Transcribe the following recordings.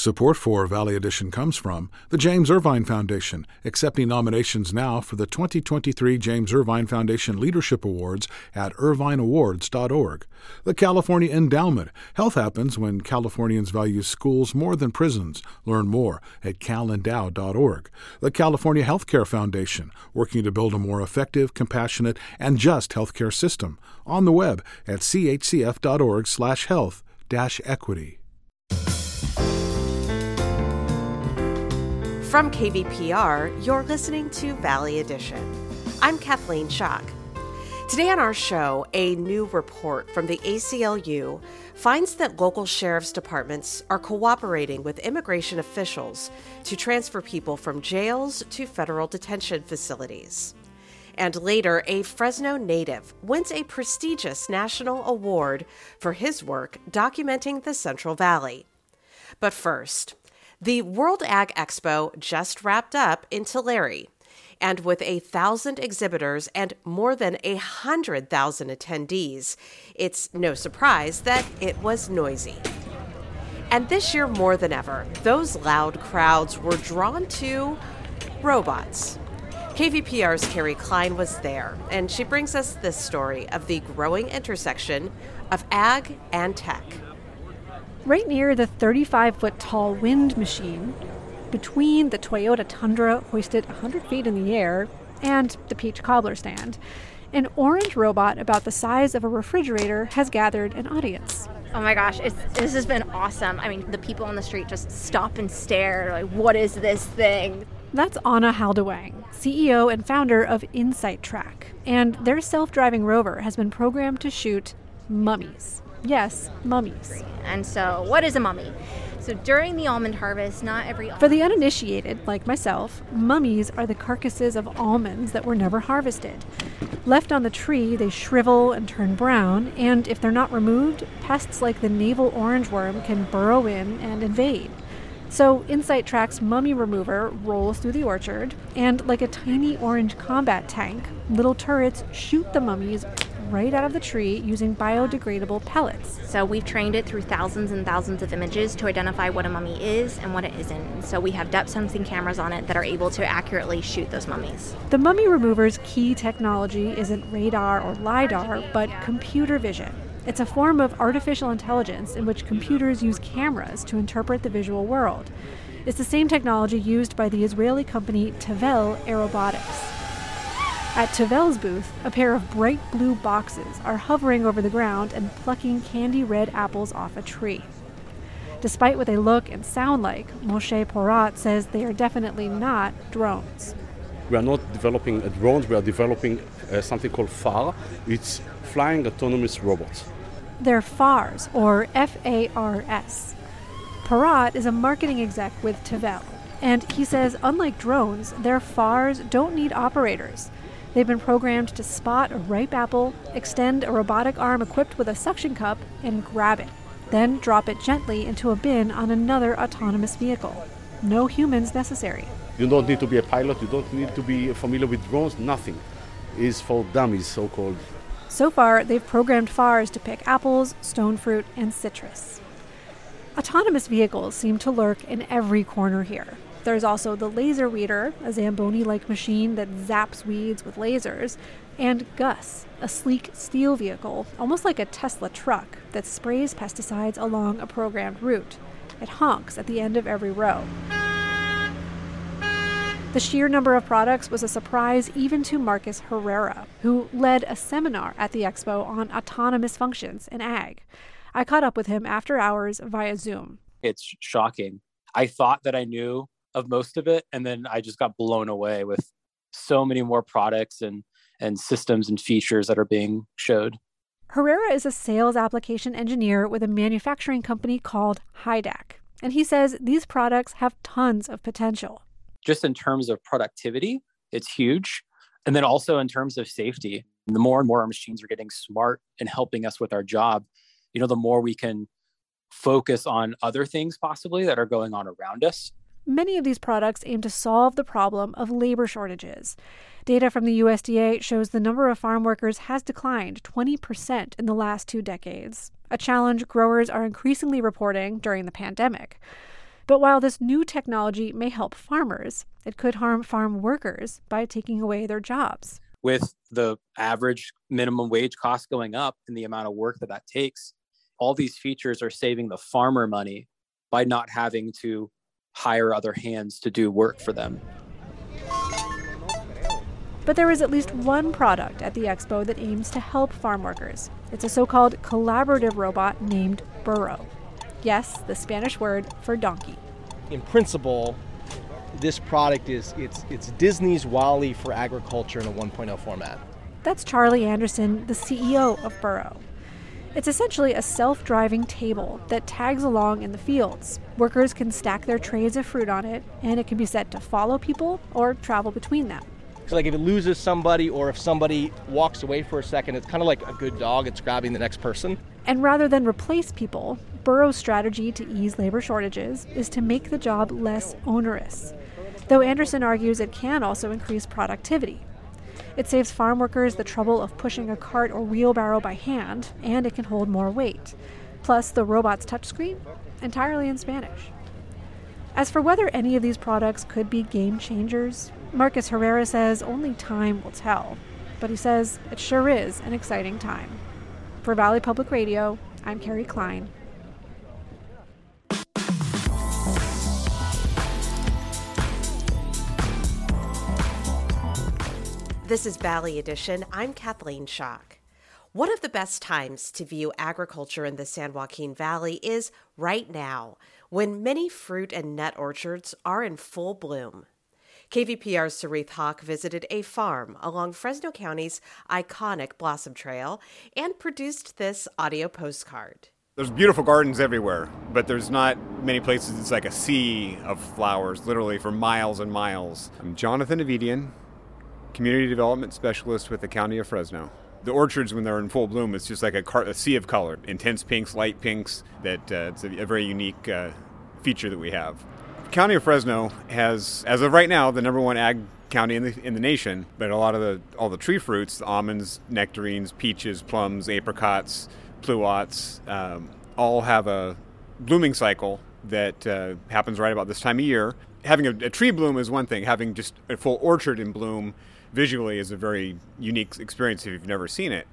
Support for Valley Edition comes from the James Irvine Foundation, accepting nominations now for the 2023 James Irvine Foundation Leadership Awards at irvineawards.org. The California Endowment. Health happens when Californians value schools more than prisons. Learn more at calendow.org. The California Healthcare Foundation, working to build a more effective, compassionate, and just healthcare system. On the web at chcf.org/health-equity. From KVPR, you're listening to Valley Edition. I'm Kathleen Schock. Today on our show, a new report from the ACLU finds that local sheriff's departments are cooperating with immigration officials to transfer people from jails to federal detention facilities. And later, a Fresno native wins a prestigious national award for his work documenting the Central Valley. But first, the World Ag Expo just wrapped up in Tulare, and with a thousand exhibitors and more than a hundred thousand attendees, it's no surprise that it was noisy. And this year, more than ever, those loud crowds were drawn to robots. KVPR's Kerry Klein was there, and she brings us this story of the growing intersection of ag and tech right near the 35 foot tall wind machine, between the Toyota Tundra hoisted 100 feet in the air and the peach cobbler stand, an orange robot about the size of a refrigerator has gathered an audience. Oh my gosh, this has been awesome. I mean, the people on the street just stop and stare, like, what is this thing? That's Anna Haldewang, CEO and founder of InsightTRAC, And their self driving rover has been programmed to shoot mummies. Yes, mummies. And so, what is a mummy? So, during the almond harvest, not every. For the uninitiated, like myself, mummies are the carcasses of almonds that were never harvested. Left on the tree, they shrivel and turn brown, and if they're not removed, pests like the navel orange worm can burrow in and invade. So, InsightTRAC's mummy remover rolls through the orchard, and like a tiny orange combat tank, little turrets shoot the mummies right out of the tree using biodegradable pellets. So we've trained it through thousands and thousands of images to identify what a mummy is and what it isn't. So we have depth sensing cameras on it that are able to accurately shoot those mummies. The mummy remover's key technology isn't radar or LIDAR, but computer vision. It's a form of artificial intelligence in which computers use cameras to interpret the visual world. It's the same technology used by the Israeli company Tevel Aerobotics. At Tevel's booth, a pair of bright blue boxes are hovering over the ground and plucking candy red apples off a tree. Despite what they look and sound like, Moshe Porat says they are definitely not drones. We are not developing a drone, we are developing uh, something called FAR. It's Flying Autonomous Robots. They're FARs, or F A R S. Porat is a marketing exec with Tevel, and he says unlike drones, their FARs don't need operators. They've been programmed to spot a ripe apple, extend a robotic arm equipped with a suction cup, and grab it, then drop it gently into a bin on another autonomous vehicle. No humans necessary. You don't need to be a pilot, you don't need to be familiar with drones, nothing. Is for dummies, so called. So far, they've programmed FARs to pick apples, stone fruit, and citrus. Autonomous vehicles seem to lurk in every corner here. There's also the laser weeder, a Zamboni like machine that zaps weeds with lasers, and GUSS, a sleek steel vehicle, almost like a Tesla truck, that sprays pesticides along a programmed route. It honks at the end of every row. The sheer number of products was a surprise even to Marcus Herrera, who led a seminar at the expo on autonomous functions in ag. I caught up with him after hours via Zoom. It's shocking. I thought that I knew of most of it and then i just got blown away with so many more products and and systems and features that are being showed. Herrera is a sales application engineer with a manufacturing company called hydac and he says these products have tons of potential. Just in terms of productivity it's huge and then also in terms of safety. The more and more our machines are getting smart and helping us with our job you know the more we can focus on other things possibly that are going on around us Many of these products aim to solve the problem of labor shortages. Data from the USDA shows the number of farm workers has declined 20% in the last two decades, a challenge growers are increasingly reporting during the pandemic. But while this new technology may help farmers, it could harm farm workers by taking away their jobs. With the average minimum wage cost going up and the amount of work that that takes, all these features are saving the farmer money by not having to hire other hands to do work for them. But there is at least one product at the expo that aims to help farm workers. It's a so called collaborative robot named Burro. Yes, the Spanish word for donkey. In principle, this product is it's it's Disney's WALL-E for agriculture in a 1.0 format. That's Charlie Anderson, the CEO of Burro. It's essentially a self driving table that tags along in the fields. Workers can stack their trays of fruit on it, and it can be set to follow people or travel between them. So, like if it loses somebody or if somebody walks away for a second, it's kind of like a good dog, it's grabbing the next person. And rather than replace people, Burro's strategy to ease labor shortages is to make the job less onerous. Though Anderson argues it can also increase productivity. It saves farm workers the trouble of pushing a cart or wheelbarrow by hand, and it can hold more weight. Plus, the robot's touchscreen, entirely in Spanish. As for whether any of these products could be game changers, Marcus Herrera says only time will tell, but he says it sure is an exciting time. For Valley Public Radio, I'm Kerry Klein. This is Valley Edition. I'm Kathleen Schock. One of the best times to view agriculture in the San Joaquin Valley is right now, when many fruit and nut orchards are in full bloom. KVPR's Soreath Hok visited a farm along Fresno County's iconic Blossom Trail and produced this audio postcard. There's beautiful gardens everywhere, but there's not many places it's like a sea of flowers, literally for miles and miles. I'm Jonathan Avedian, Community Development Specialist with the County of Fresno. The orchards, when they're in full bloom, it's just like a, car- a sea of color, intense pinks, light pinks. That uh, it's a, a, very unique uh, feature that we have. The County of Fresno has, as of right now, the number one ag county in the in the nation. But a lot of the all the tree fruits, the almonds, nectarines, peaches, plums, apricots, pluots, um, all have a blooming cycle that uh, happens right about this time of year. Having a, a, tree bloom is one thing. Having just a full orchard in bloom visually is a very unique experience if you've never seen it.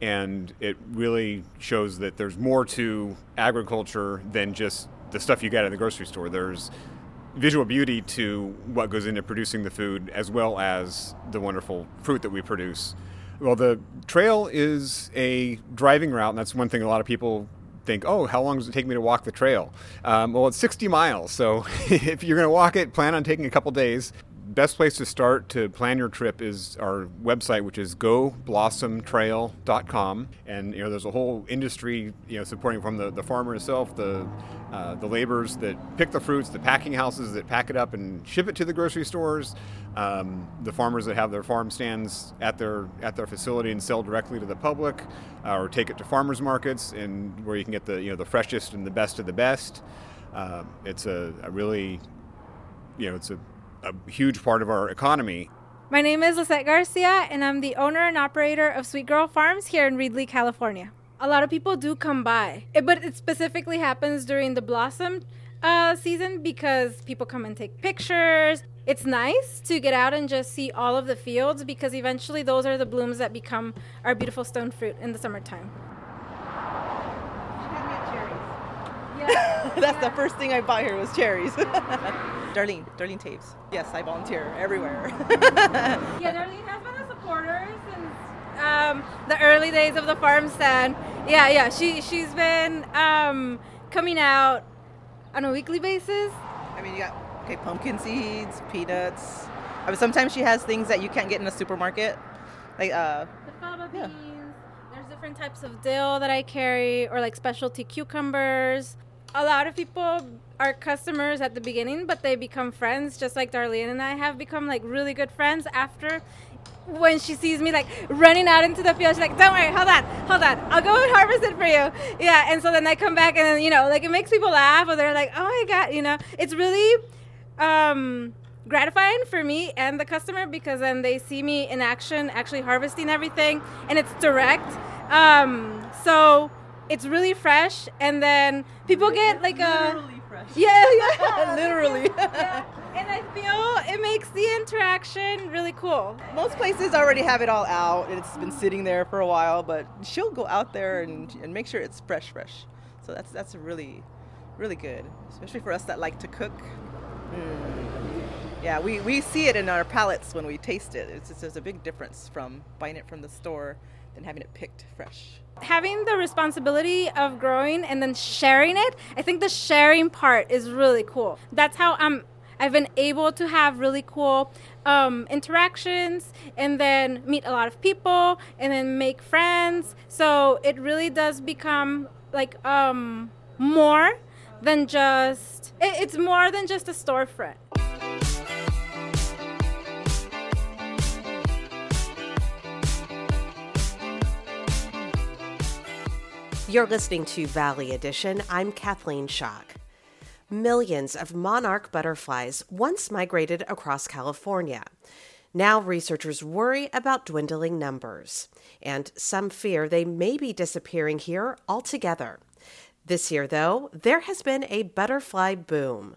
And it really shows that there's more to agriculture than just the stuff you get at the grocery store. There's visual beauty to what goes into producing the food as well as the wonderful fruit that we produce. Well, the trail is a driving route, and that's one thing a lot of people think, oh, how long does it take me to walk the trail? Um, well, it's 60 miles, so if you're going to walk it, plan on taking a couple days best place to start to plan your trip is our website, which is goblossomtrail.com. And you know, there's a whole industry, you know, supporting from the, the farmer himself, the uh, the laborers that pick the fruits, the packing houses that pack it up and ship it to the grocery stores, um, the farmers that have their farm stands at their at their facility and sell directly to the public, uh, or take it to farmers markets and where you can get the you know the freshest and the best of the best. Uh, it's a, a really, you know, it's a a huge part of our economy. My name is Lisette Garcia, and I'm the owner and operator of Sweet Girl Farms here in Reedley, California. A lot of people do come by, but it specifically happens during the blossom uh, season because people come and take pictures. It's nice to get out and just see all of the fields because eventually those are the blooms that become our beautiful stone fruit in the summertime. Yeah. That's the first thing I bought here was cherries. Darlene, Darlene Taves. Yes, I volunteer everywhere. yeah, Darlene has been a supporter since um, the early days of the farm stand. Yeah, yeah, she she's been um, coming out on a weekly basis. I mean, you got okay, pumpkin seeds, peanuts. I mean, sometimes she has things that you can't get in a supermarket, like uh. The faba yeah. beans. There's different types of dill that I carry, or like specialty cucumbers a lot of people are customers at the beginning, but they become friends, just like Darlene and I have become like really good friends after. When she sees me like running out into the field, she's like, "Don't worry, hold on, hold on, I'll go and harvest it for you." Yeah, and so then I come back and then you know, like it makes people laugh, or they're like, "Oh my god," you know, it's really um, gratifying for me and the customer because then they see me in action, actually harvesting everything, and it's direct. Um, so it's really fresh and then people get like a Yeah, yeah, literally. yeah. And I feel it makes the interaction really cool. Most places already have it all out. It's been sitting there for a while, but she'll go out there and, and make sure it's fresh, fresh. So that's that's really, really good, especially for us that like to cook. Mm. Yeah, we, we see it in our palates when we taste it. It's, it's, there's a big difference from buying it from the store than having it picked fresh. Having the responsibility of growing and then sharing it, I think the sharing part is really cool. That's how I'm. I've been able to have really cool um, interactions and then meet a lot of people and then make friends. So it really does become like um, more than just. It, it's more than just a storefront. You're listening to Valley Edition. I'm Kathleen Schock. Millions of monarch butterflies once migrated across California. Now, researchers worry about dwindling numbers, and some fear they may be disappearing here altogether. This year, though, there has been a butterfly boom.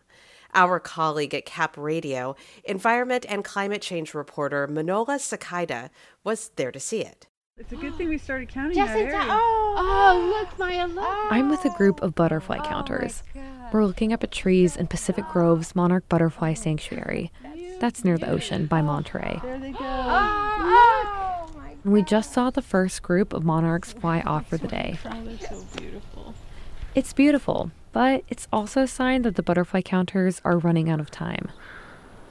Our colleague at CAP Radio, environment and climate change reporter Manola Secaira, was there to see it. It's a good thing we started counting Yes, that it's a- area. oh, look, Maya, look. I'm with a group of butterfly oh counters. We're looking up at trees in Pacific Grove's Monarch Butterfly Sanctuary. That's near the ocean by Monterey. There they go. Oh, oh And we just saw the first group of monarchs fly oh off for the day. Oh, that's so beautiful. It's beautiful, but it's also a sign that the butterfly counters are running out of time.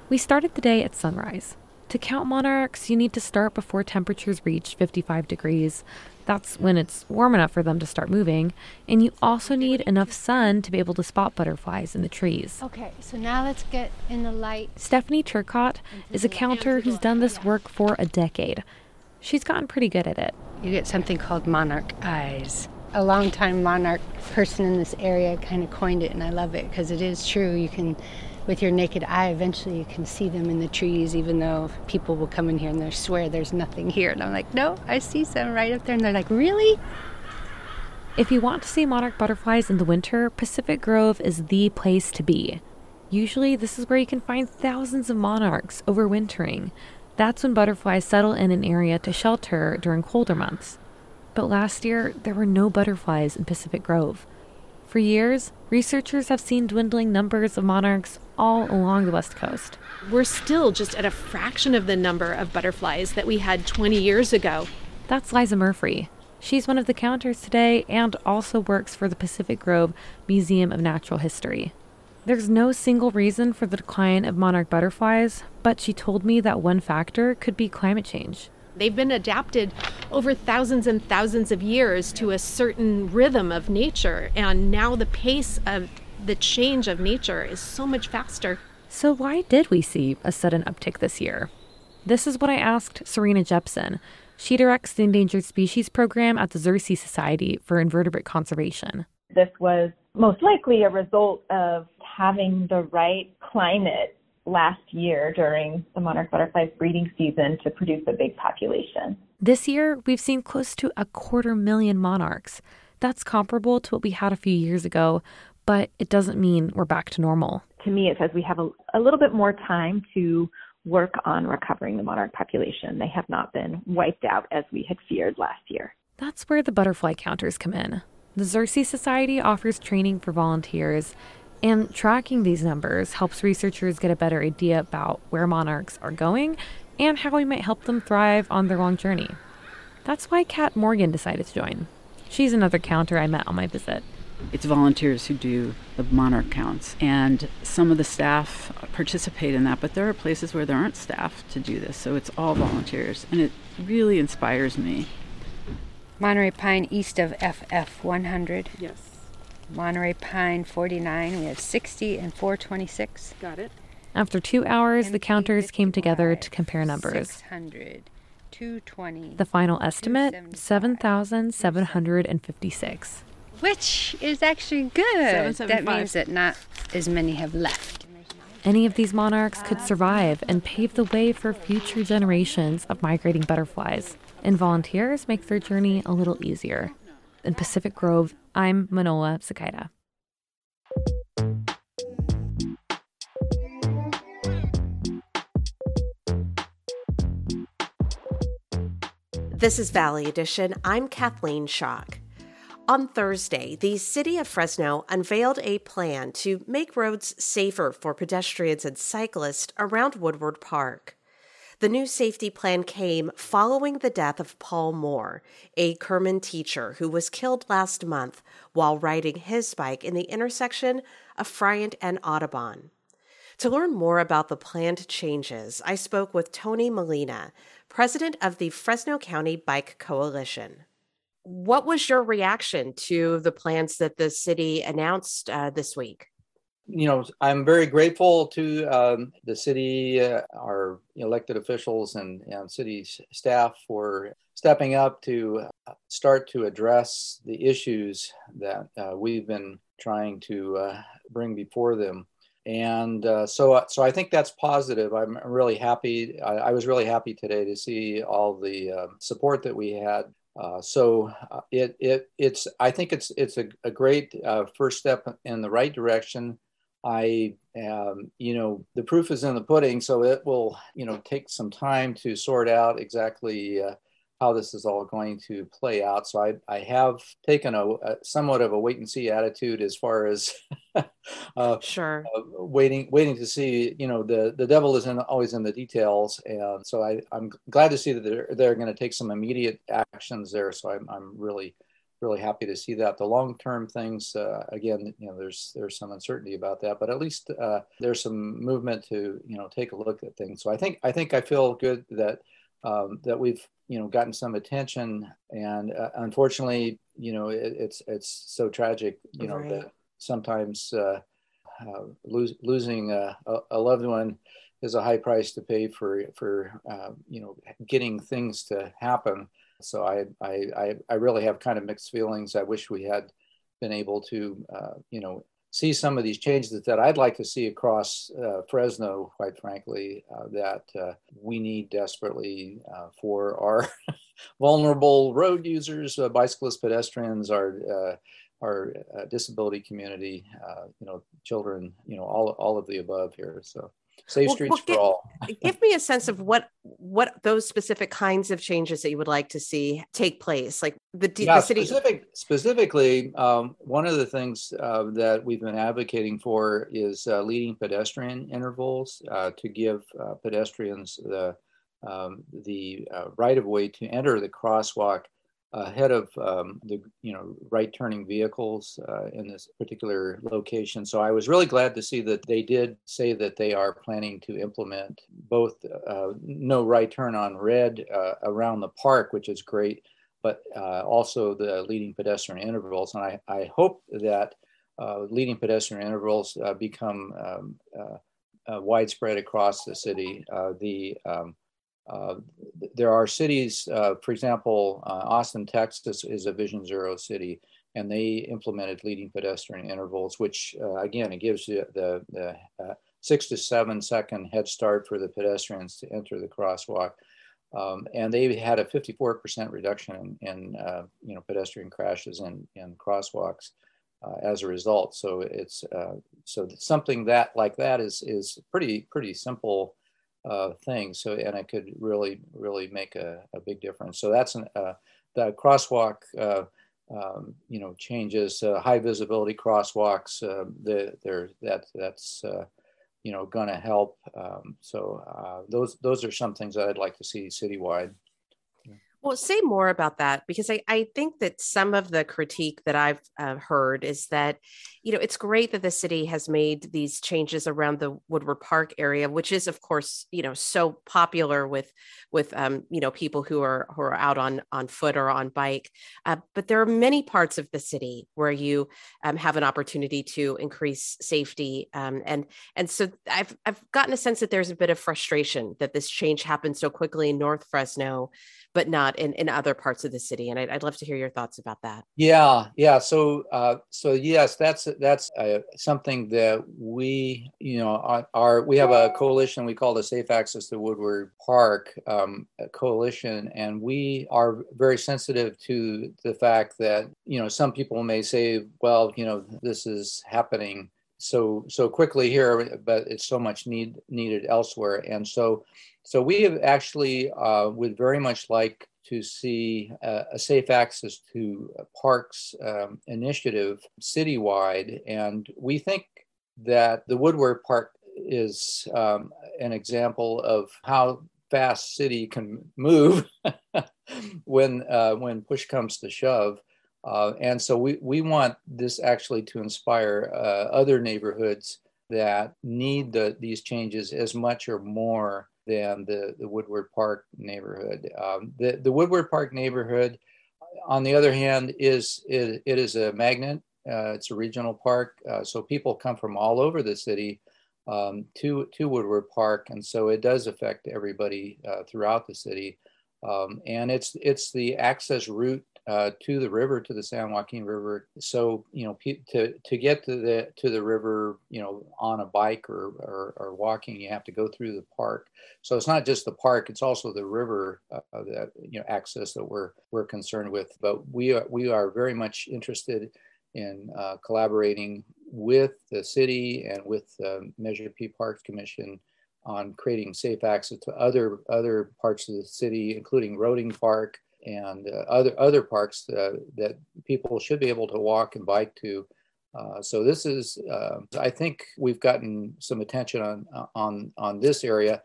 We started the day at sunrise. To count monarchs, you need to start before temperatures reach 55 degrees. That's when it's warm enough for them to start moving. And you also need enough sun to be able to spot butterflies in the trees. Okay, so now let's get in the light. Stephanie Turcott is a counter who's done this work for a decade. She's gotten pretty good at it. You get something called monarch eyes. A longtime monarch person in this area kind of coined it, and I love it because it is true. You can, with your naked eye, eventually you can see them in the trees, even though people will come in here and they swear there's nothing here. And I'm like, no, I see some right up there. And they're like, really? If you want to see monarch butterflies in the winter, Pacific Grove is the place to be. Usually, this is where you can find thousands of monarchs overwintering. That's when butterflies settle in an area to shelter during colder months. But last year, there were no butterflies in Pacific Grove. For years, researchers have seen dwindling numbers of monarchs all along the West Coast. We're still just at a fraction of the number of butterflies that we had 20 years ago. That's Liza Murphy. She's one of the counters today and also works for the Pacific Grove Museum of Natural History. There's no single reason for the decline of monarch butterflies, but she told me that one factor could be climate change. They've been adapted over thousands and thousands of years to a certain rhythm of nature, and now the pace of the change of nature is so much faster. So, why did we see a sudden uptick this year? This is what I asked Sarina Jepsen. She directs the Endangered Species Program at the Xerces Society for Invertebrate Conservation. This was most likely a result of having the right climate last year during the monarch butterfly's breeding season to produce a big population. This year, we've seen close to a quarter million monarchs. That's comparable to what we had a few years ago, but it doesn't mean we're back to normal. To me, it says we have a, a little bit more time to work on recovering the monarch population. They have not been wiped out as we had feared last year. That's where the butterfly counters come in. The Xerces Society offers training for volunteers, and tracking these numbers helps researchers get a better idea about where monarchs are going and how we might help them thrive on their long journey. That's why Kat Morgan decided to join. She's another counter I met on my visit. It's volunteers who do the monarch counts, and some of the staff participate in that, but there are places where there aren't staff to do this, so it's all volunteers, and it really inspires me. Monterey Pine east of FF 100. Yes. Monterey Pine 49. We have 60 and 426. Got it. After two hours, the counters came together to compare numbers. 600, 220. The final estimate 7,756. Which is actually good. That means that not as many have left. Any of these monarchs could uh, survive and pave the way for future generations of migrating butterflies, and volunteers make their journey a little easier in Pacific Grove. I'm Manola Secaira. This is Valley Edition. I'm Kathleen Schock. On Thursday, the city of Fresno unveiled a plan to make roads safer for pedestrians and cyclists around Woodward Park. The new safety plan came following the death of Paul Moore, a Kerman teacher who was killed last month while riding his bike in the intersection of Friant and Audubon. To learn more about the planned changes, I spoke with Tony Molina, president of the Fresno County Bike Coalition. What was your reaction to the plans that the city announced uh, this week? You know, I'm very grateful to um, the city, uh, our elected officials, and, and city staff for stepping up to uh, start to address the issues that uh, we've been trying to uh, bring before them and uh, so uh, so I think that's positive. I'm really happy. I, I was really happy today to see all the support that we had uh, so uh, it, it it's I think it's it's a, a great uh, first step in the right direction. I um, you know the proof is in the pudding, so it will you know take some time to sort out exactly uh, how this is all going to play out. So I, I have taken a, a somewhat of a wait and see attitude as far as uh, sure uh, waiting waiting to see. You know, the the devil is in, always in the details, and so I I'm glad to see that they're they're going to take some immediate actions there. So I'm I'm really really happy to see that. The long term things, uh, again, you know, there's there's some uncertainty about that, but at least uh, there's some movement to you know take a look at things. So I think I think I feel good that um, that we've you know gotten some attention and uh, unfortunately you know it, it's it's so tragic you know right. that sometimes uh, uh, lose, losing a, a, loved one is a high price to pay for for uh, you know getting things to happen so I, I i really have kind of mixed feelings i wish we had been able to uh, you know see some of these changes that I'd like to see across uh, Fresno, quite frankly, uh, that uh, we need desperately uh, for our vulnerable road users, uh, bicyclists, pedestrians, our uh, our disability community, you know, children, you know, all all of the above here. So. Safe well, streets well, give, for all. give me a sense of what what those specific kinds of changes that you would like to see take place. Like the, yeah, the city. Specific, specifically, um, one of the things uh, that we've been advocating for is uh, leading pedestrian intervals uh, to give uh, pedestrians the um, the uh, right of way to enter the crosswalk ahead of um, the you know right turning vehicles uh, in this particular location. So I was really glad to see that they did say that they are planning to implement both uh, no right turn on red uh, around the park, which is great, but uh, also the leading pedestrian intervals. And I, I hope that uh, leading pedestrian intervals uh, become um, widespread across the city. the um, uh, there are cities, uh, for example, uh, Austin, Texas is a Vision Zero city, and they implemented leading pedestrian intervals, which uh, again, it gives you the, the uh, six to seven second head start for the pedestrians to enter the crosswalk. Um, and they had a 54% reduction in, in you know, pedestrian crashes and, and crosswalks. as a result, so it's so something that like that is is pretty pretty simple uh, thing. So, and it could really, really make a, a big difference. So that's an, uh, the crosswalk, uh, um, you know, changes, uh, high visibility crosswalks, uh, the, they're, that, that's, uh, you know, to help. Um, so those, those are some things that I'd like to see citywide. Well, say more about that because I, I think that some of the critique that I've uh, heard is that, you know, it's great that the city has made these changes around the Woodward Park area, which is, of course, you know, so popular with with um, you know people who are who are out on on foot or on bike. Uh, but there are many parts of the city where you um, have an opportunity to increase safety, um, and and so I've I've gotten a sense that there's a bit of frustration that this change happened so quickly in North Fresno but not in, in other parts of the city. And I'd, I'd love to hear your thoughts about that. Yeah, yeah. So, uh, so yes, that's that's uh, something that we, you know, are we have a coalition we call the Safe Access to Woodward Park um, coalition, and we are very sensitive to the fact that you know some people may say, well, you know, this is happening so so quickly here, but it's so much need needed elsewhere, and so so we have actually uh, would very much like to see uh, a safe access to parks um, initiative citywide. And we think that the Woodward Park is um, an example of how fast city can move when uh, when push comes to shove. Uh, and so we, we want this actually to inspire uh, other neighborhoods that need the, these changes as much or more than the, the Woodward Park neighborhood. Um, the, the Woodward Park neighborhood, on the other hand, is it, it is a magnet. Uh, it's a regional park, uh, so people come from all over the city um, to to Woodward Park, and so it does affect everybody uh, throughout the city. Um, and it's it's the access route uh, to the river, to the San Joaquin River. So you know, to to get to the to the river, you know, on a bike or, or, or walking, you have to go through the park. So it's not just the park; it's also the river uh, that you know access that we're we're concerned with. But we are we are very much interested in uh, collaborating with the city and with the Measure P Parks Commission on creating safe access to other other parts of the city, including Roeding Park and uh, other other parks uh, that people should be able to walk and bike to. Uh, so this is, uh, I think we've gotten some attention on on on this area.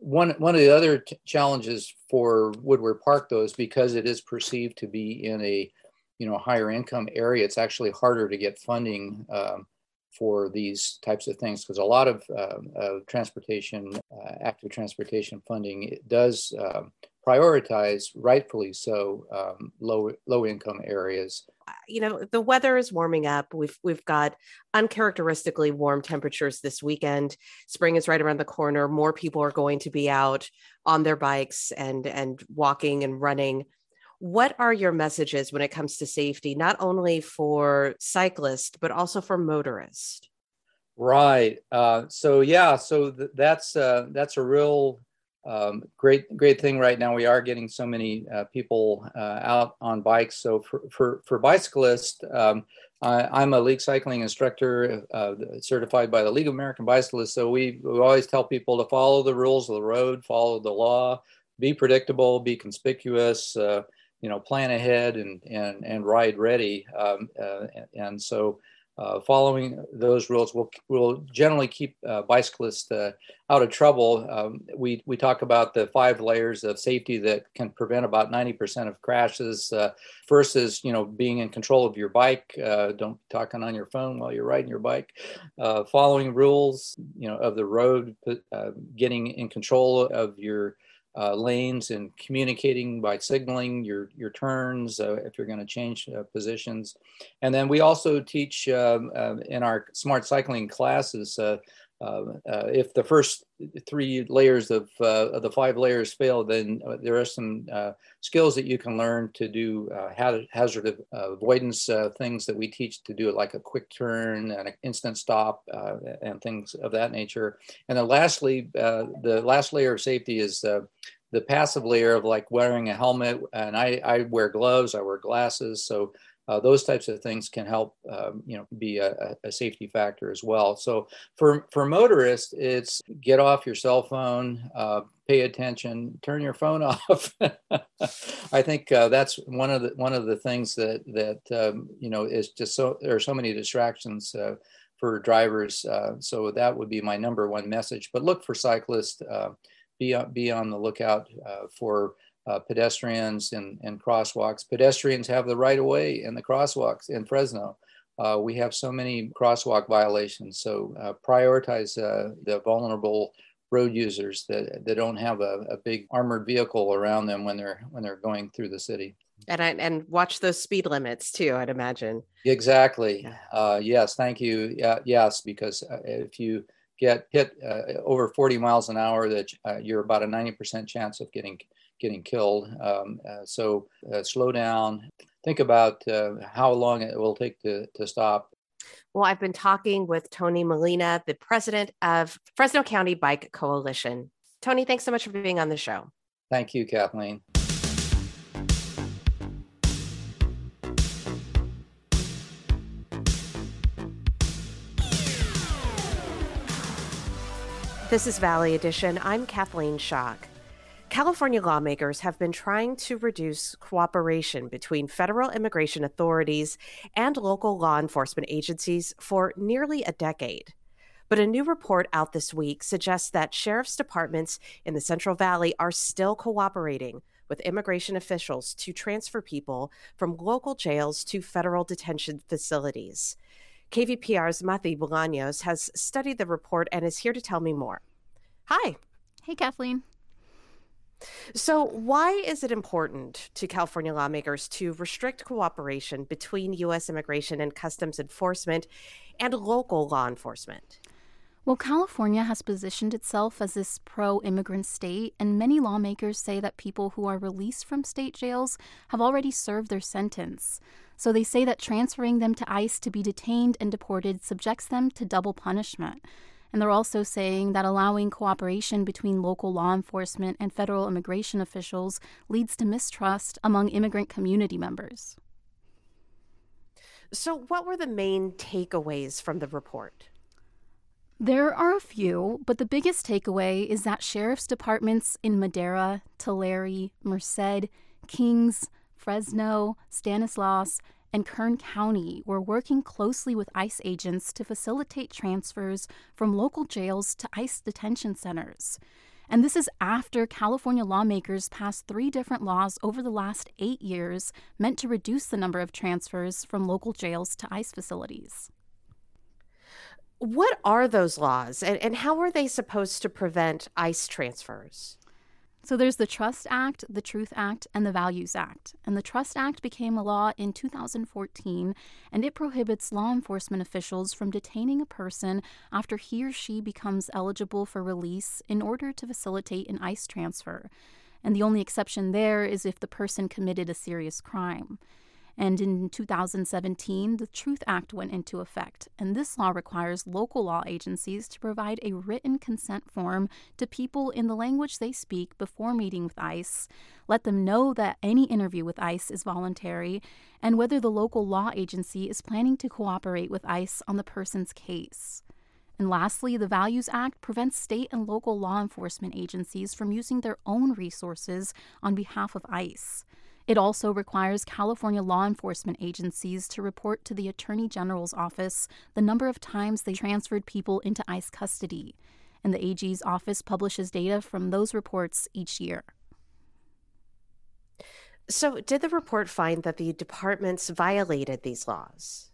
One one of the other t- challenges for Woodward Park, though, is because it is perceived to be in a you know higher income area. It's actually harder to get funding um, for these types of things because a lot of uh, transportation, uh, active transportation funding does um, prioritize, rightfully so, um, low low income areas. You know, the weather is warming up. We've we've got uncharacteristically warm temperatures this weekend. Spring is right around the corner. More people are going to be out on their bikes and and walking and running. What are your messages when it comes to safety, not only for cyclists but also for motorists? Right. Uh, so yeah. So th- that's uh, that's a real um, great great thing right now we are getting so many uh, people uh, out on bikes. So for for, for bicyclists um, I, am a league cycling instructor uh, certified by the league of american bicyclists. So we, we always tell people to follow the rules of the road follow the law be predictable be conspicuous uh, you know plan ahead and and, and ride ready. Um, uh, and so uh, following those rules will will generally keep uh, bicyclists uh, out of trouble. Um, we we talk about the five layers of safety that can prevent about 90% of crashes. Uh, first is you know being in control of your bike. Uh, don't be talking on your phone while you're riding your bike. Uh, following rules you know of the road, getting in control of your uh, lanes and communicating by signaling your your turns uh, if you're going to change uh, positions. And then we also teach um, um, in our smart cycling classes. Uh, uh, uh, if the first three layers of, uh, of, the five layers fail, then uh, there are some uh, skills that you can learn to do hazard avoidance things that we teach to do like a quick turn and an instant stop and things of that nature. And then lastly, the last layer of safety is the passive layer of like wearing a helmet and I, I wear gloves, I wear glasses. So uh, those types of things can help, um, you know, be a, a, safety factor as well. So for, for motorists, it's get off your cell phone, uh, pay attention, turn your phone off. I think uh, that's one of the, one of the things that, that, um, you know, is just so, there are so many distractions uh, for drivers. Uh, so that would be my number one message, but look for cyclists uh, be, be on the lookout for uh, pedestrians and, and crosswalks. Pedestrians have the right of way in the crosswalks in Fresno. Uh, we have so many crosswalk violations. So uh, prioritize uh, the vulnerable road users that, that don't have a, a, big armored vehicle around them when they're when they're going through the city. And I, and watch those speed limits too. I'd imagine. Exactly. Uh, yes. Thank you. Yeah, yes, because if you get hit uh, over 40 miles an hour, that uh, you're about a 90% chance of getting getting killed. Um, uh, so uh, slow down. Think about uh, how long it will take to, to stop. Well, I've been talking with Tony Molina, the president of Fresno County Bike Coalition. Tony, thanks so much for being on the show. Thank you, Kathleen. This is Valley Edition. I'm Kathleen Schock. California lawmakers have been trying to reduce cooperation between federal immigration authorities and local law enforcement agencies for nearly a decade. But a new report out this week suggests that sheriff's departments in the Central Valley are still cooperating with immigration officials to transfer people from local jails to federal detention facilities. KVPR's Madi Bolaños has studied the report and is here to tell me more. Hi. Hey, Kathleen. So, why is it important to California lawmakers to restrict cooperation between U.S. Immigration and Customs Enforcement and local law enforcement? Well, California has positioned itself as this pro immigrant state, and many lawmakers say that people who are released from state jails have already served their sentence. So they say that transferring them to ICE to be detained and deported subjects them to double punishment. And they're also saying that allowing cooperation between local law enforcement and federal immigration officials leads to mistrust among immigrant community members. So, what were the main takeaways from the report? There are a few, but the biggest takeaway is that sheriff's departments in Madera, Tulare, Merced, Kings, Fresno, Stanislaus, and Kern County were working closely with ICE agents to facilitate transfers from local jails to ICE detention centers. And this is after California lawmakers passed three different laws over the last eight years meant to reduce the number of transfers from local jails to ICE facilities. What are those laws and, and how are they supposed to prevent ICE transfers? So there's the Trust Act, the Truth Act, and the Values Act. And the Trust Act became a law in 2014, and it prohibits law enforcement officials from detaining a person after he or she becomes eligible for release in order to facilitate an ICE transfer. And the only exception there is if the person committed a serious crime. And in 2017, the Truth Act went into effect, and this law requires local law agencies to provide a written consent form to people in the language they speak before meeting with ICE, let them know that any interview with ICE is voluntary, and whether the local law agency is planning to cooperate with ICE on the person's case. And lastly, the Values Act prevents state and local law enforcement agencies from using their own resources on behalf of ICE. It also requires California law enforcement agencies to report to the Attorney General's office the number of times they transferred people into ICE custody, and the AG's office publishes data from those reports each year. So, did the report find that the departments violated these laws?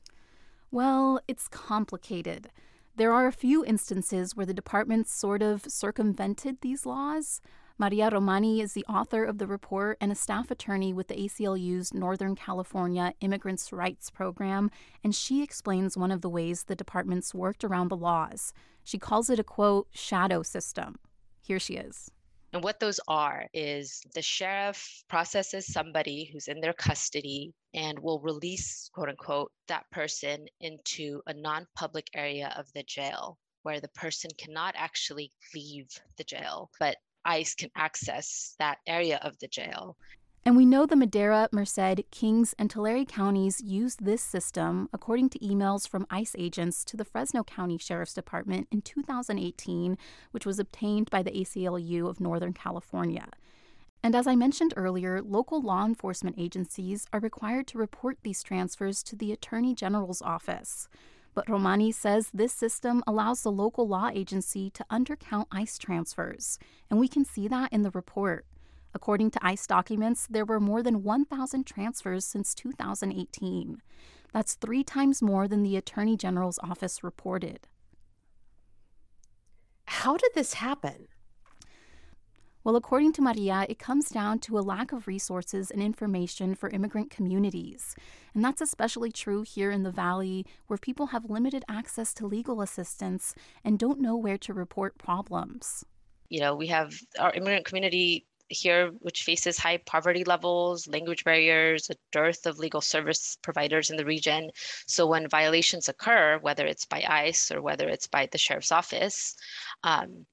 Well, it's complicated. There are a few instances where the departments sort of circumvented these laws, Maria Romani is the author of the report and a staff attorney with the ACLU's Northern California Immigrants' Rights Program, and she explains one of the ways the departments worked around the laws. She calls it a quote, shadow system. Here she is. And what those are is the sheriff processes somebody who's in their custody and will release, quote unquote, that person into a non public area of the jail where the person cannot actually leave the jail, but ICE can access that area of the jail. And we know the Madera, Merced, Kings, and Tulare counties used this system, according to emails from ICE agents to the Fresno County Sheriff's Department in 2018, which was obtained by the ACLU of Northern California. And as I mentioned earlier, local law enforcement agencies are required to report these transfers to the Attorney General's office. But Romani says this system allows the local law agency to undercount ICE transfers, and we can see that in the report. According to ICE documents, there were more than 1,000 transfers since 2018. That's three times more than the Attorney General's office reported. How did this happen? Well, according to Maria, it comes down to a lack of resources and information for immigrant communities. And that's especially true here in the Valley, where people have limited access to legal assistance and don't know where to report problems. You know, we have our immigrant community here, which faces high poverty levels, language barriers, a dearth of legal service providers in the region. So when violations occur, whether it's by ICE or whether it's by the sheriff's office, um,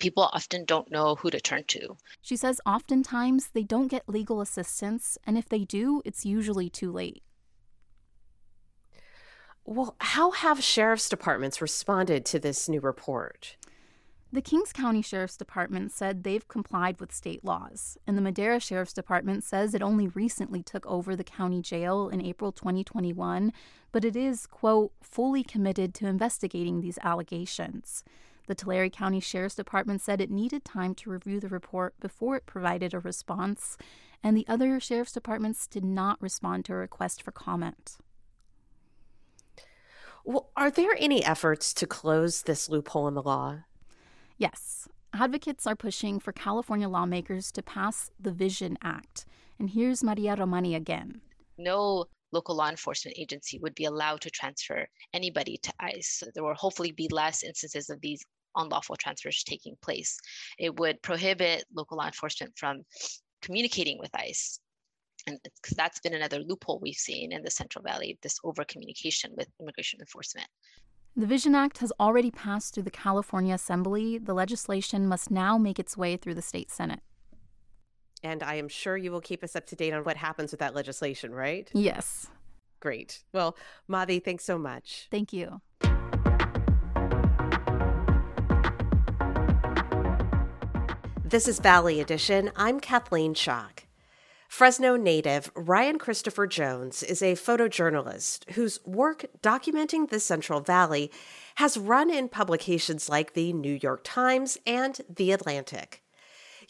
people often don't know who to turn to. She says oftentimes they don't get legal assistance, and if they do, it's usually too late. Well, how have sheriff's departments responded to this new report? The Kings County Sheriff's Department said they've complied with state laws, and the Madera Sheriff's Department says it only recently took over the county jail in April 2021, but it is, quote, fully committed to investigating these allegations. The Tulare County Sheriff's Department said it needed time to review the report before it provided a response, and the other sheriff's departments did not respond to a request for comment. Well, are there any efforts to close this loophole in the law? Yes. Advocates are pushing for California lawmakers to pass the Vision Act. And here's Maria Romani again. No local law enforcement agency would be allowed to transfer anybody to ICE. There will hopefully be less instances of these unlawful transfers taking place. It would prohibit local law enforcement from communicating with ICE. And that's been another loophole we've seen in the Central Valley, this over communication with immigration enforcement. The Vision Act has already passed through the California Assembly. The legislation must now make its way through the state Senate. And I am sure you will keep us up to date on what happens with that legislation, right? Yes. Great. Well, Madi, thanks so much. Thank you. This is Valley Edition. I'm Kathleen Schock. Fresno native Ryan Christopher Jones is a photojournalist whose work documenting the Central Valley has run in publications like the New York Times and The Atlantic.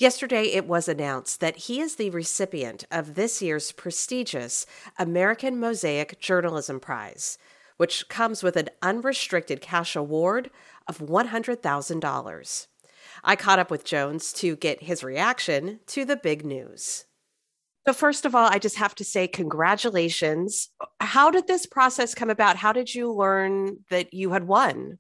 Yesterday, it was announced that he is the recipient of this year's prestigious American Mosaic Journalism Prize, which comes with an unrestricted cash award of $100,000. I caught up with Jones to get his reaction to the big news. So, first of all, I just have to say congratulations. How did this process come about? How did you learn that you had won?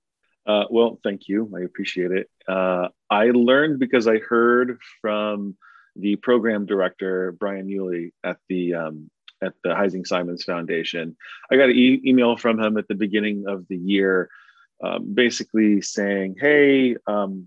Uh, well, thank you. I appreciate it. Uh, I learned because I heard from the program director, Brian Muley, at the um, at the Heising Simons Foundation. I got an e- email from him at the beginning of the year, um, basically saying, "Hey, um,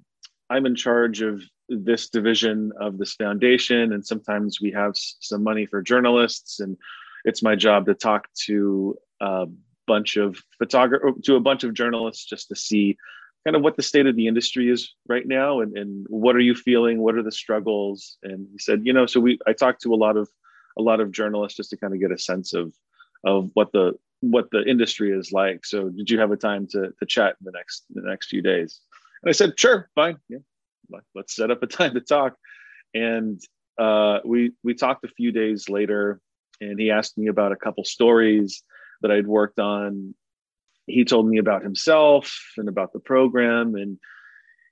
I'm in charge of this division of this foundation and sometimes we have some money for journalists and it's my job to talk to a bunch of photographers to a bunch of journalists just to see kind of what the state of the industry is right now and, and what are you feeling? What are the struggles? And he said you know so we i talked to a lot of a lot of journalists just to kind of get a sense of of what the what the industry is like. So did you have a time to to chat in the next the next few days? And i said sure fine. Yeah. Let's set up a time to talk. And uh, we we talked a few days later, and he asked me about a couple stories that I'd worked on. He told me about himself and about the program, and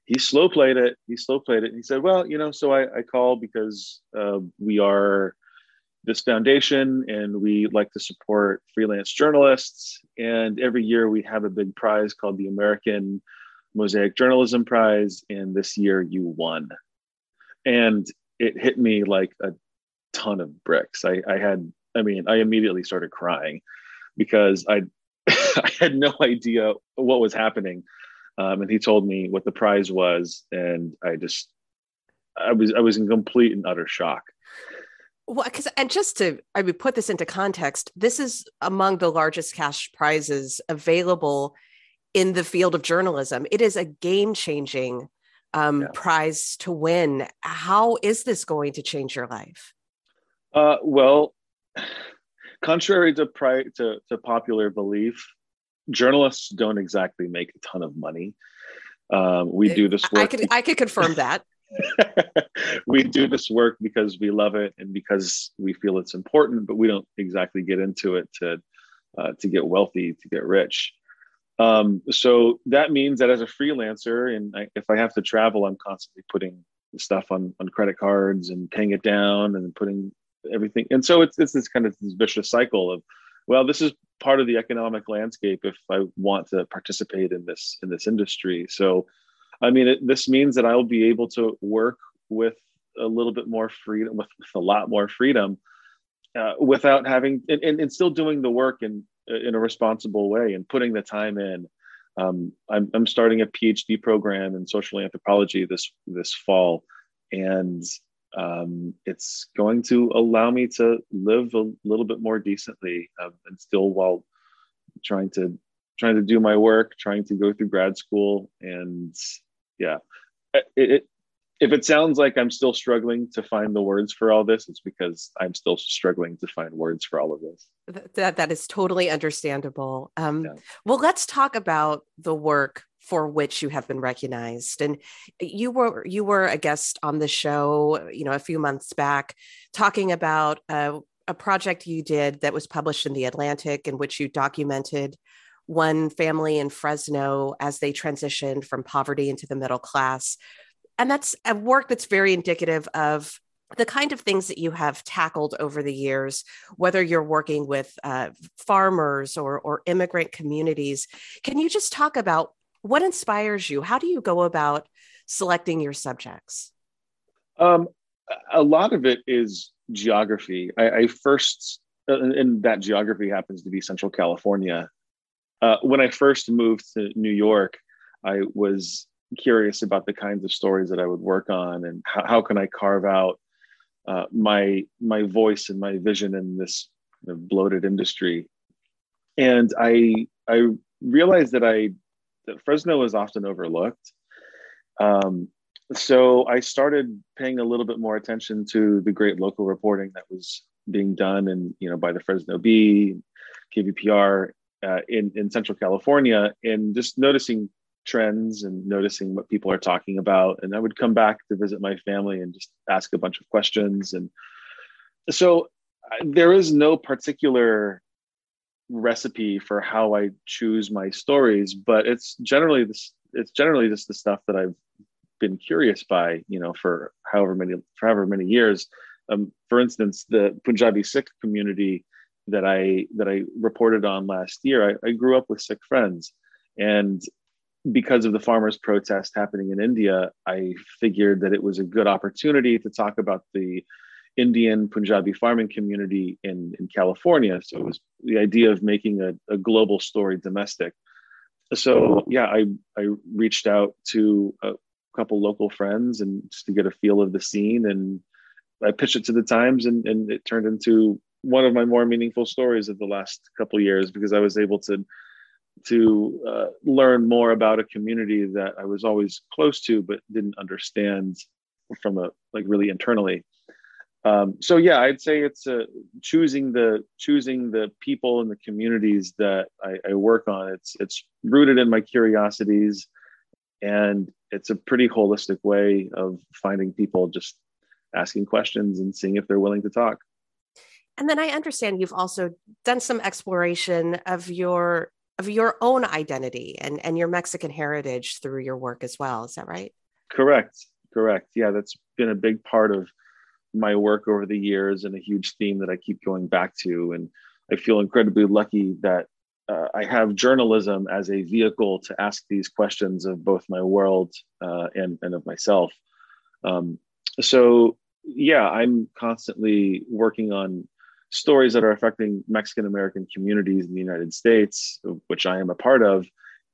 he slow played it. He slow played it. And He said, "Well, you know, so I, I call because uh, we are this foundation, and we like to support freelance journalists. And every year we have a big prize called the American." Mosaic Journalism Prize, and this year you won. And it hit me like a ton of bricks. I, I had, I mean, I immediately started crying because I, I had no idea what was happening. Um, and he told me what the prize was, and I just, I was, I was in complete and utter shock. Well, because and just to I would put this into context, this is among the largest cash prizes available in the field of journalism. It is a game changing um, yeah. prize to win. How is this going to change your life? Uh, well, contrary to, pri- to, to popular belief, journalists don't exactly make a ton of money. Um, we do this work. I could, I could confirm that. we do this work because we love it and because we feel it's important, but we don't exactly get into it to uh, to get wealthy, to get rich. Um, so that means that as a freelancer, and I, if I have to travel, I'm constantly putting stuff on on credit cards and paying it down and putting everything. And so it's, it's this kind of this vicious cycle of, well, this is part of the economic landscape if I want to participate in this in this industry. So, I mean, it, this means that I'll be able to work with a little bit more freedom, with, with a lot more freedom, uh, without having and, and, and, still doing the work in in a responsible way and putting the time in. Um, I'm, I'm starting a PhD program in social anthropology this this fall, and um, it's going to allow me to live a little bit more decently um, and still while trying to trying to do my work, trying to go through grad school, and yeah, it, it if it sounds like I'm still struggling to find the words for all this, it's because I'm still struggling to find words for all of this. That that is totally understandable. Um, yeah. Well, let's talk about the work for which you have been recognized. And you were you were a guest on the show, you know, a few months back, talking about a, a project you did that was published in the Atlantic, in which you documented one family in Fresno as they transitioned from poverty into the middle class and that's a work that's very indicative of the kind of things that you have tackled over the years, whether you're working with uh, farmers or, or immigrant communities. Can you just talk about what inspires you? How do you go about selecting your subjects? Um, a lot of it is geography. I, I first, uh, and that geography happens to be Central California. Uh, when I first moved to New York, I was curious about the kinds of stories that I would work on and how, how can I carve out uh, my my voice and my vision in this bloated industry. And I I realized that I that Fresno is often overlooked. Um, so I started paying a little bit more attention to the great local reporting that was being done and you know by the Fresno Bee, KVPR uh, in in Central California, and just noticing trends and noticing what people are talking about. And I would come back to visit my family and just ask a bunch of questions. And so there is no particular recipe for how I choose my stories, but it's generally this it's generally just the stuff that I've been curious by, you know, for however many for however many years. Um, for instance, the Punjabi Sikh community that I that I reported on last year, I, I grew up with Sikh friends, and because of the farmers' protest happening in India, I figured that it was a good opportunity to talk about the Indian Punjabi farming community in, in California. So it was the idea of making a, a global story domestic. So yeah, I, I reached out to a couple local friends and just to get a feel of the scene and I pitched it to the Times and, and it turned into one of my more meaningful stories of the last couple years because I was able to to uh, learn more about a community that I was always close to but didn't understand from a like really internally. Um, so yeah, I'd say it's uh, choosing the choosing the people and the communities that I, I work on. It's it's rooted in my curiosities, and it's a pretty holistic way of finding people just asking questions and seeing if they're willing to talk. And then I understand you've also done some exploration of your of your own identity and, and your Mexican heritage through your work as well. Is that right? Correct. Correct. Yeah, that's been a big part of my work over the years and a huge theme that I keep going back to. And I feel incredibly lucky that uh, I have journalism as a vehicle to ask these questions of both my world uh, and, and of myself. Um, so, yeah, I'm constantly working on stories that are affecting Mexican American communities in the United States, which I am a part of,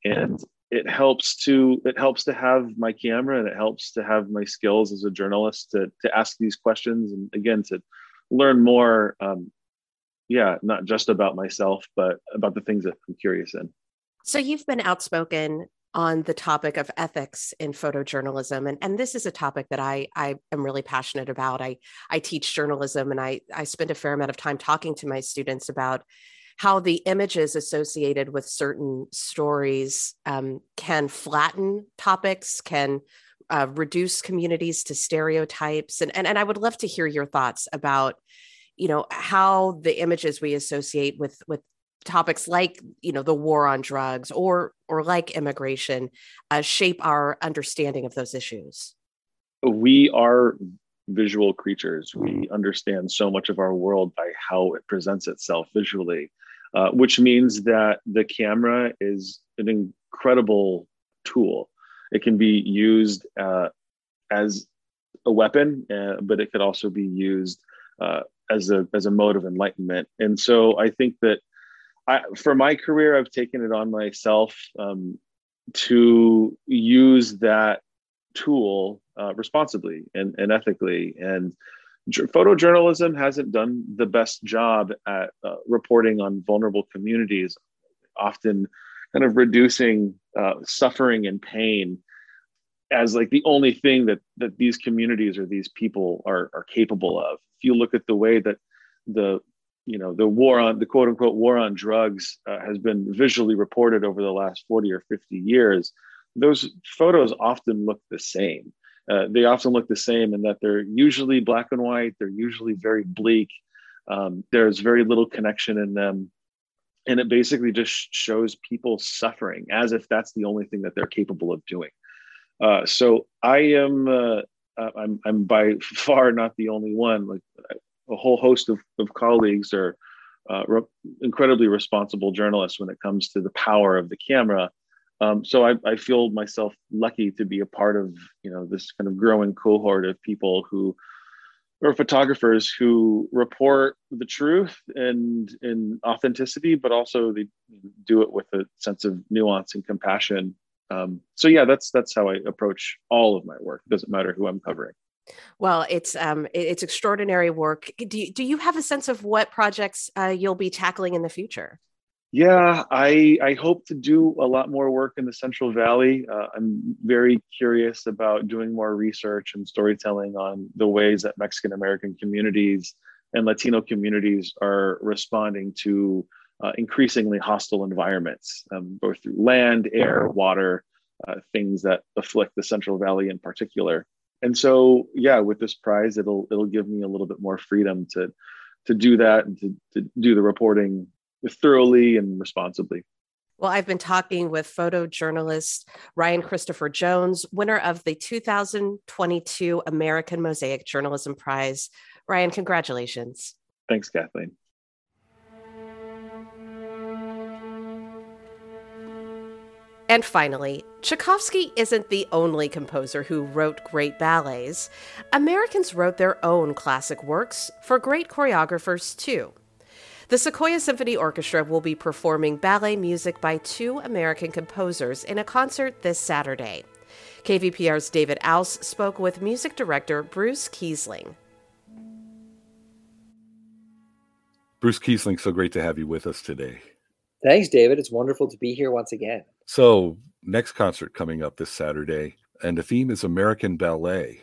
and it helps to it helps to have my camera and it helps to have my skills as a journalist to to ask these questions and again to learn more. Um, yeah, not just about myself, but about the things that I'm curious in. So you've been outspoken on the topic of ethics in photojournalism and, and this is a topic that I, I am really passionate about I, I teach journalism and I, I spend a fair amount of time talking to my students about how the images associated with certain stories um, can flatten topics can uh, reduce communities to stereotypes. And, and and i would love to hear your thoughts about you know how the images we associate with with topics like you know the war on drugs or or like immigration uh, shape our understanding of those issues. We are visual creatures. We understand so much of our world by how it presents itself visually uh, which means that the camera is an incredible tool it can be used uh, as a weapon uh, but it could also be used uh, as a as a mode of enlightenment and so i think that I, for my career, I've taken it on myself um, to use that tool uh, responsibly and, and ethically. And photojournalism hasn't done the best job at uh, reporting on vulnerable communities, often kind of reducing uh, suffering and pain as like the only thing that that these communities or these people are are capable of. If you look at the way that the you know the war on the quote unquote war on drugs uh, has been visually reported over the last 40 or 50 years those photos often look the same uh, they often look the same in that they're usually black and white they're usually very bleak um, there's very little connection in them and it basically just shows people suffering as if that's the only thing that they're capable of doing uh, so i am uh, I'm, I'm by far not the only one like a whole host of, of colleagues are uh, re- incredibly responsible journalists when it comes to the power of the camera. Um, so I, I, feel myself lucky to be a part of you know this kind of growing cohort of people who are photographers who report the truth and in authenticity, but also they do it with a sense of nuance and compassion. Um, so yeah, that's that's how I approach all of my work. It doesn't matter who I'm covering. Well, it's um, it's extraordinary work. Do you, do you have a sense of what projects uh, you'll be tackling in the future? Yeah, I I hope to do a lot more work in the Central Valley. Uh, I'm very curious about doing more research and storytelling on the ways that Mexican American communities and Latino communities are responding to uh, increasingly hostile environments, um, both through land, air, water, uh, things that afflict the Central Valley in particular and so yeah with this prize it'll it'll give me a little bit more freedom to to do that and to, to do the reporting thoroughly and responsibly well, I've been talking with photojournalist Ryan Christopher Jones, winner of the 2022 American Mosaic Journalism Prize. Ryan, congratulations. Thanks, Kathleen. And finally, Tchaikovsky isn't the only composer who wrote great ballets. Americans wrote their own classic works for great choreographers, too. The Sequoia Symphony Orchestra will be performing ballet music by two American composers in a concert this Saturday. KVPR's David Ouse spoke with music director Bruce Kiesling. Bruce Kiesling, so great to have you with us today. Thanks, David. It's wonderful to be here once again. So, next concert coming up this Saturday, and the theme is American Ballet.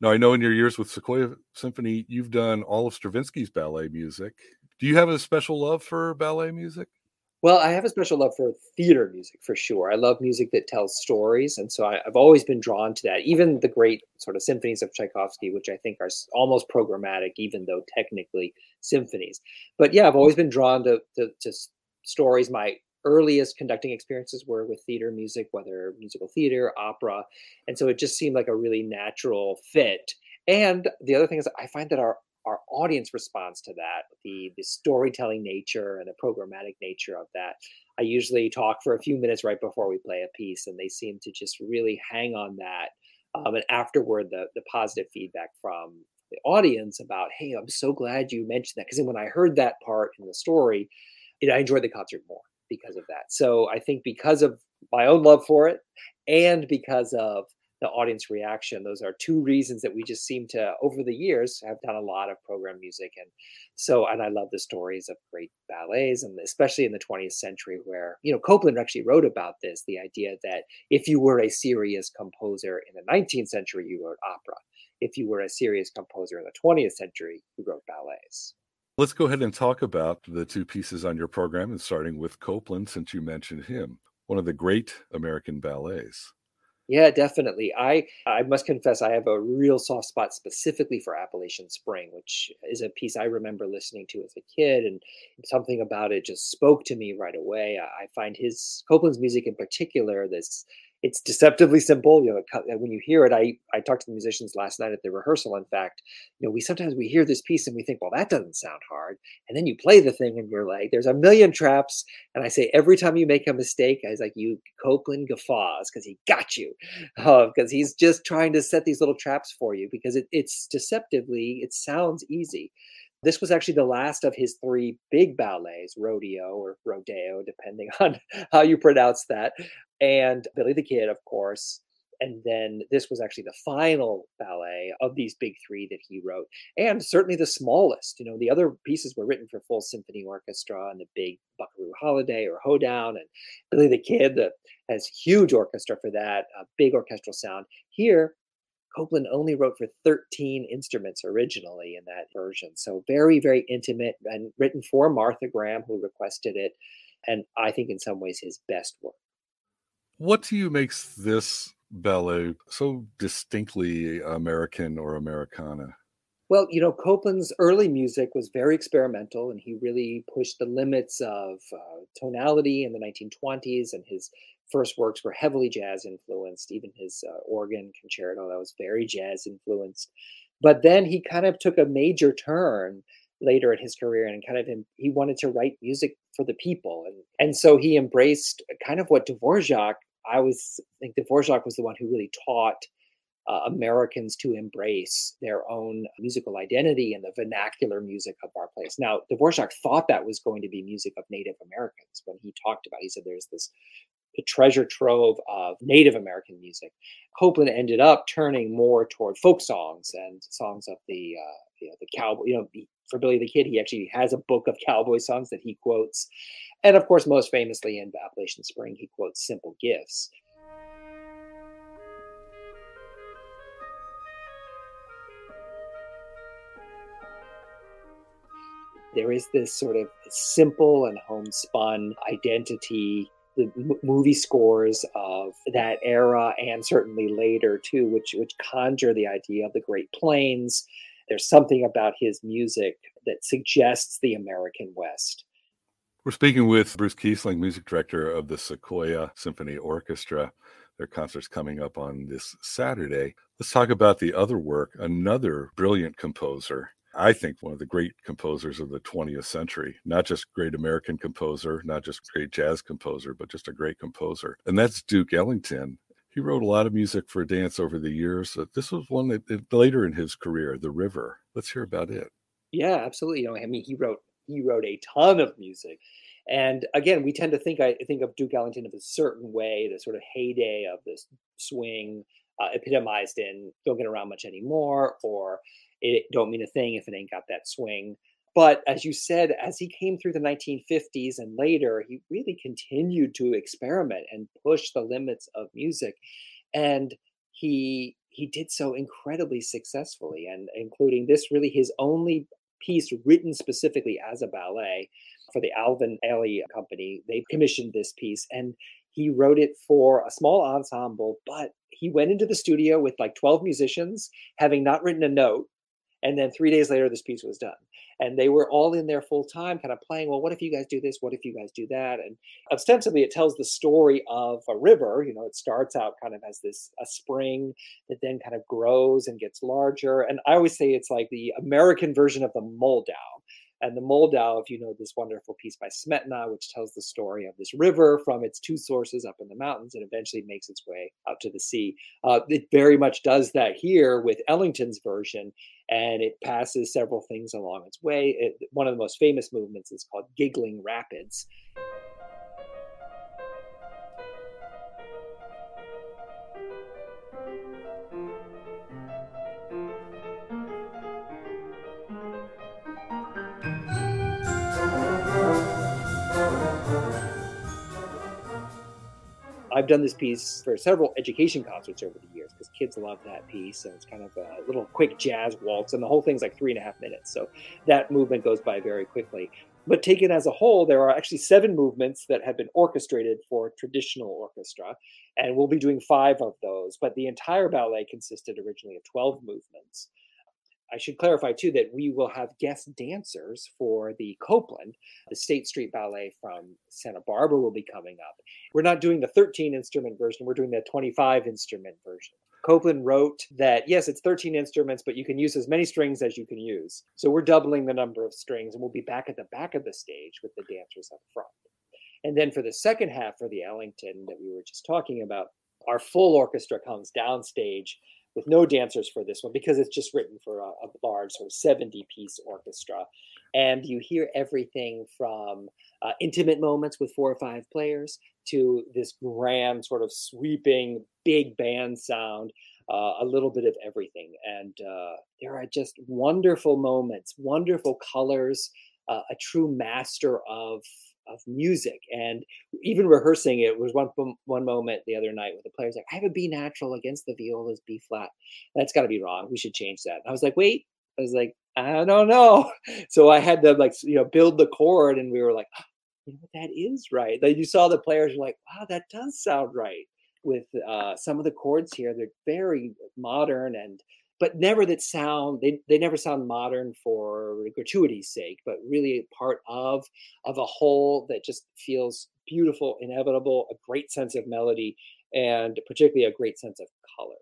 Now, I know in your years with Sequoia Symphony, you've done all of Stravinsky's ballet music. Do you have a special love for ballet music? Well, I have a special love for theater music for sure. I love music that tells stories. And so I, have always been drawn to that. Even the great sort of symphonies of Tchaikovsky, which I think are almost programmatic, even though technically symphonies. But yeah, I've always been drawn to, to, to stories. My earliest conducting experiences were with theater music, whether musical theater, opera. And so it just seemed like a really natural fit. And the other thing is, I find that our our audience responds to that, the the storytelling nature and the programmatic nature of that. I usually talk for a few minutes right before we play a piece, and they seem to just really hang on that. Um, and afterward, the the positive feedback from the audience about, "Hey, I'm so glad you mentioned that," because when I heard that part in the story, I enjoyed the concert more because of that. So I think because of my own love for it and because of the audience reaction, those are two reasons that we just seem to, over the years, have done a lot of program music. And so, and I love the stories of great ballets, and especially in the 20th century, where, you know, Copland actually wrote about this the idea that if you were a serious composer in the 19th century, you wrote opera. If you were a serious composer in the 20th century, you wrote ballets. Let's go ahead and talk about the two pieces on your program, and starting with Copland, since you mentioned him, one of the great American ballets. Yeah, definitely. I I must confess I have a real soft spot specifically for Appalachian Spring, which is a piece I remember listening to as a kid, and something about it just spoke to me right away. I find his Copland's music in particular, this it's deceptively simple. You know, when you hear it, I I talked to the musicians last night at the rehearsal. In fact, you know, we sometimes we hear this piece and we think, well, that doesn't sound hard, and then you play the thing and you're like, there's a million traps. And I say every time you make a mistake, I was like, you Copland guffaws because he got you, because uh, he's just trying to set these little traps for you because it, it's deceptively it sounds easy. This was actually the last of his three big ballets, Rodeo or Rodeo, depending on how you pronounce that and Billy the Kid, of course. and then this was actually the final ballet of these big three that he wrote, and certainly the smallest. You know, the other pieces were written for full symphony orchestra and the big Buckaroo Holiday or Hoedown, and Billy the Kid that has huge orchestra for that, a big orchestral sound. Here, Copland only wrote for 13 instruments originally in that version. So very, very intimate and written for Martha Graham, who requested it. And I think in some ways his best work. What to you makes this ballet so distinctly American or Americana? Well, you know, Copland's early music was very experimental, and he really pushed the limits of uh, tonality in the 1920s. And his first works were heavily jazz influenced. Even his uh, organ concerto that was very jazz influenced. But then he kind of took a major turn later in his career and kind of he wanted to write music for the people and and so he embraced kind of what Dvorak I always think Dvorak was the one who really taught uh, Americans to embrace their own musical identity and the vernacular music of our place. Now, Dvorak thought that was going to be music of Native Americans when he talked about. It. He said there's this treasure trove of Native American music. Copland ended up turning more toward folk songs and songs of the uh, you know the cowboy. You know, for Billy the Kid, he actually has a book of cowboy songs that he quotes, and of course, most famously in Appalachian Spring, he quotes "Simple Gifts." there is this sort of simple and homespun identity the movie scores of that era and certainly later too which which conjure the idea of the great plains. There's something about his music that suggests the american west. We're speaking with bruce kiesling music director of the sequoia symphony orchestra. Their concert's coming up on this saturday. Let's talk about the other work another brilliant composer I think one of the great composers of the 20th century, not just great American composer, not just great jazz composer, but just a great composer. And that's Duke Ellington. He wrote a lot of music for dance over the years. This was one that later in his career, The River. Let's hear about it. Yeah, absolutely. You know, I mean, he wrote he wrote a ton of music. And again, we tend to think I think of Duke Ellington of a certain way, the sort of heyday of this swing, uh, epitomized in "Don't Get Around Much Anymore" or it don't mean a thing if it ain't got that swing. But as you said, as he came through the 1950s and later, he really continued to experiment and push the limits of music. And he he did so incredibly successfully, and including this really his only piece written specifically as a ballet for the Alvin Ailey Company. They commissioned this piece, and he wrote it for a small ensemble, but he went into the studio with like 12 musicians, having not written a note, and then three days later, this piece was done. And they were all in there full time, kind of playing, well, what if you guys do this? What if you guys do that? And ostensibly, it tells the story of a river. You know, it starts out kind of as this a spring that then kind of grows and gets larger. And I always say it's like the American version of the Moldau and the Moldau, if you know this wonderful piece by Smetana, which tells the story of this river from its two sources up in the mountains and eventually makes its way out to the sea. Uh, it very much does that here with Ellington's version, and it passes several things along its way. It, one of the most famous movements is called Giggling Rapids. I've done this piece for several education concerts over the years because kids love that piece, and it's kind of a little quick jazz waltz, and the whole thing's like three and a half minutes. So that movement goes by very quickly. But taken as a whole, there are actually seven movements that have been orchestrated for traditional orchestra, and we'll be doing five of those. But the entire ballet consisted originally of 12 movements. I should clarify too that we will have guest dancers for the Copland. The State Street Ballet from Santa Barbara will be coming up. We're not doing the 13 instrument version, we're doing the 25 instrument version. Copland wrote that yes, it's 13 instruments, but you can use as many strings as you can use. So we're doubling the number of strings, and we'll be back at the back of the stage with the dancers up front. And then for the second half for the Ellington that we were just talking about, our full orchestra comes downstage with no dancers for this one because it's just written for a, a large sort of 70 piece orchestra. and you hear everything from uh, intimate moments with four or five players to this grand sort of sweeping big band sound uh, a little bit of everything and uh, there are just wonderful moments wonderful colors uh, a true master of of music and even rehearsing it was one one moment the other night with the players like i have a b natural against the viola's b flat. That's got to be wrong we should change that. And i was like wait i was like i don't know. So i had to like you know build the chord and we were like oh, you know that is right. Then you saw the players were like wow that does sound right with uh, some of the chords here they're very modern and but never that sound they, they never sound modern for gratuity's sake but really part of of a whole that just feels beautiful inevitable a great sense of melody and particularly a great sense of color.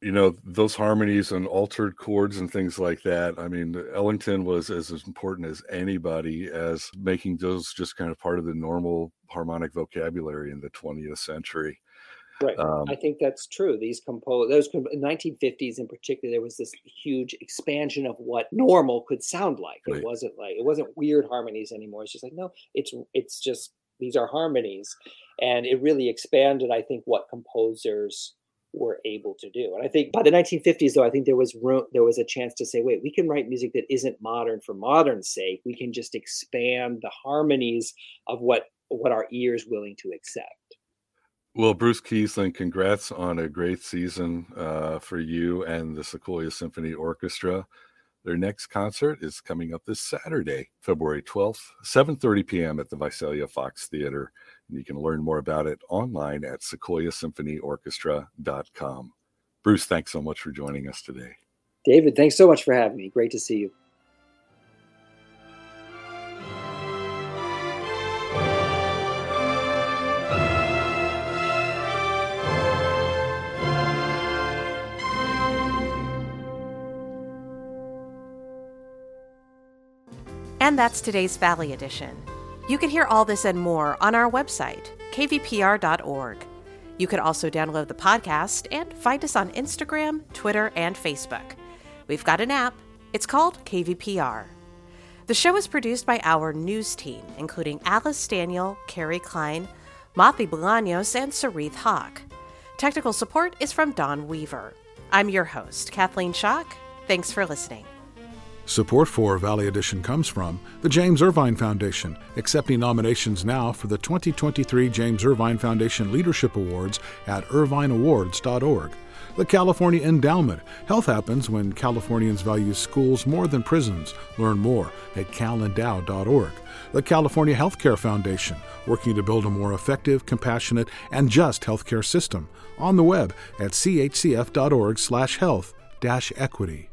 You know those harmonies and altered chords and things like that i mean ellington was as important as anybody as making those just kind of part of the normal harmonic vocabulary in the 20th century Right. Um, I think that's true. These compose those 1950s in particular, there was this huge expansion of what normal could sound like. Right. It wasn't like it wasn't weird harmonies anymore. It's just like no, it's it's just these are harmonies, and it really expanded. I think what composers were able to do. And I think by the 1950s, though, I think there was room, there was a chance to say, wait, we can write music that isn't modern for modern's sake. We can just expand the harmonies of what what our ears willing to accept. Well, Bruce Kiesling, congrats on a great season uh, for you and the Sequoia Symphony Orchestra. Their next concert is coming up this Saturday, February 12th, 7:30 p.m. at the Visalia Fox Theater. And you can learn more about it online at sequoiasymphonyorchestra.com. Bruce, thanks so much for joining us today. David, thanks so much for having me. Great to see you. And that's today's Valley Edition. You can hear all this and more on our website, kvpr.org. You can also download the podcast and find us on Instagram, Twitter, and Facebook. We've got an app. It's called KVPR. The show is produced by our news team, including Alice Daniel, Kerry Klein, Madi Bolaños, and Soreath Hok. Technical support is from Don Weaver. I'm your host, Kathleen Schock. Thanks for listening. Support for Valley Edition comes from the James Irvine Foundation, accepting nominations now for the 2023 James Irvine Foundation Leadership Awards at irvineawards.org. The California Endowment. Health happens when Californians value schools more than prisons. Learn more at calendow.org. The California Healthcare Foundation, working to build a more effective, compassionate, and just healthcare system. On the web at chcf.org/health-equity.